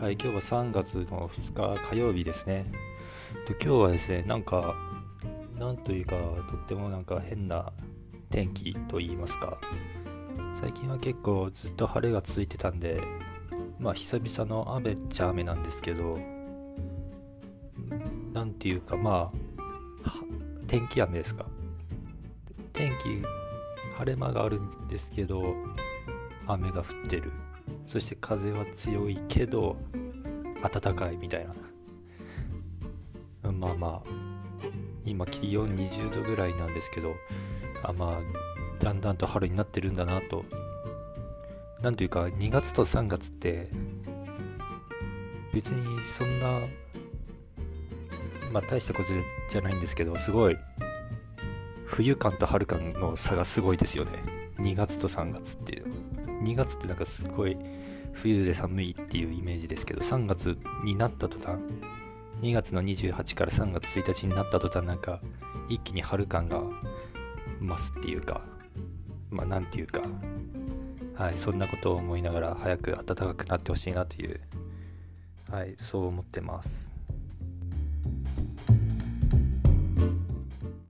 はい、今日は3月の2日火曜日ですね。と今日はですね、なんか、なんというか、とってもなんか変な天気と言いますか、最近は結構ずっと晴れが続いてたんで、まあ久々の雨っちゃ雨なんですけど、なんていうか、まあ、天気雨ですか。天気、晴れ間があるんですけど、雨が降ってる。そして風は強いけど暖かいみたいな。まあまあ今気温20度ぐらいなんですけどあまあだんだんと春になってるんだなと。なんというか2月と3月って別にそんなまあ大したことじゃないんですけどすごい冬感と春感の差がすごいですよね。2月と3月っていう2月ってなんかすごい冬で寒いっていうイメージですけど3月になった途端2月の28から3月1日になった途端なんか一気に春感が増すっていうかまあなんていうかはいそんなことを思いながら早く暖かくなってほしいなというはいそう思ってます。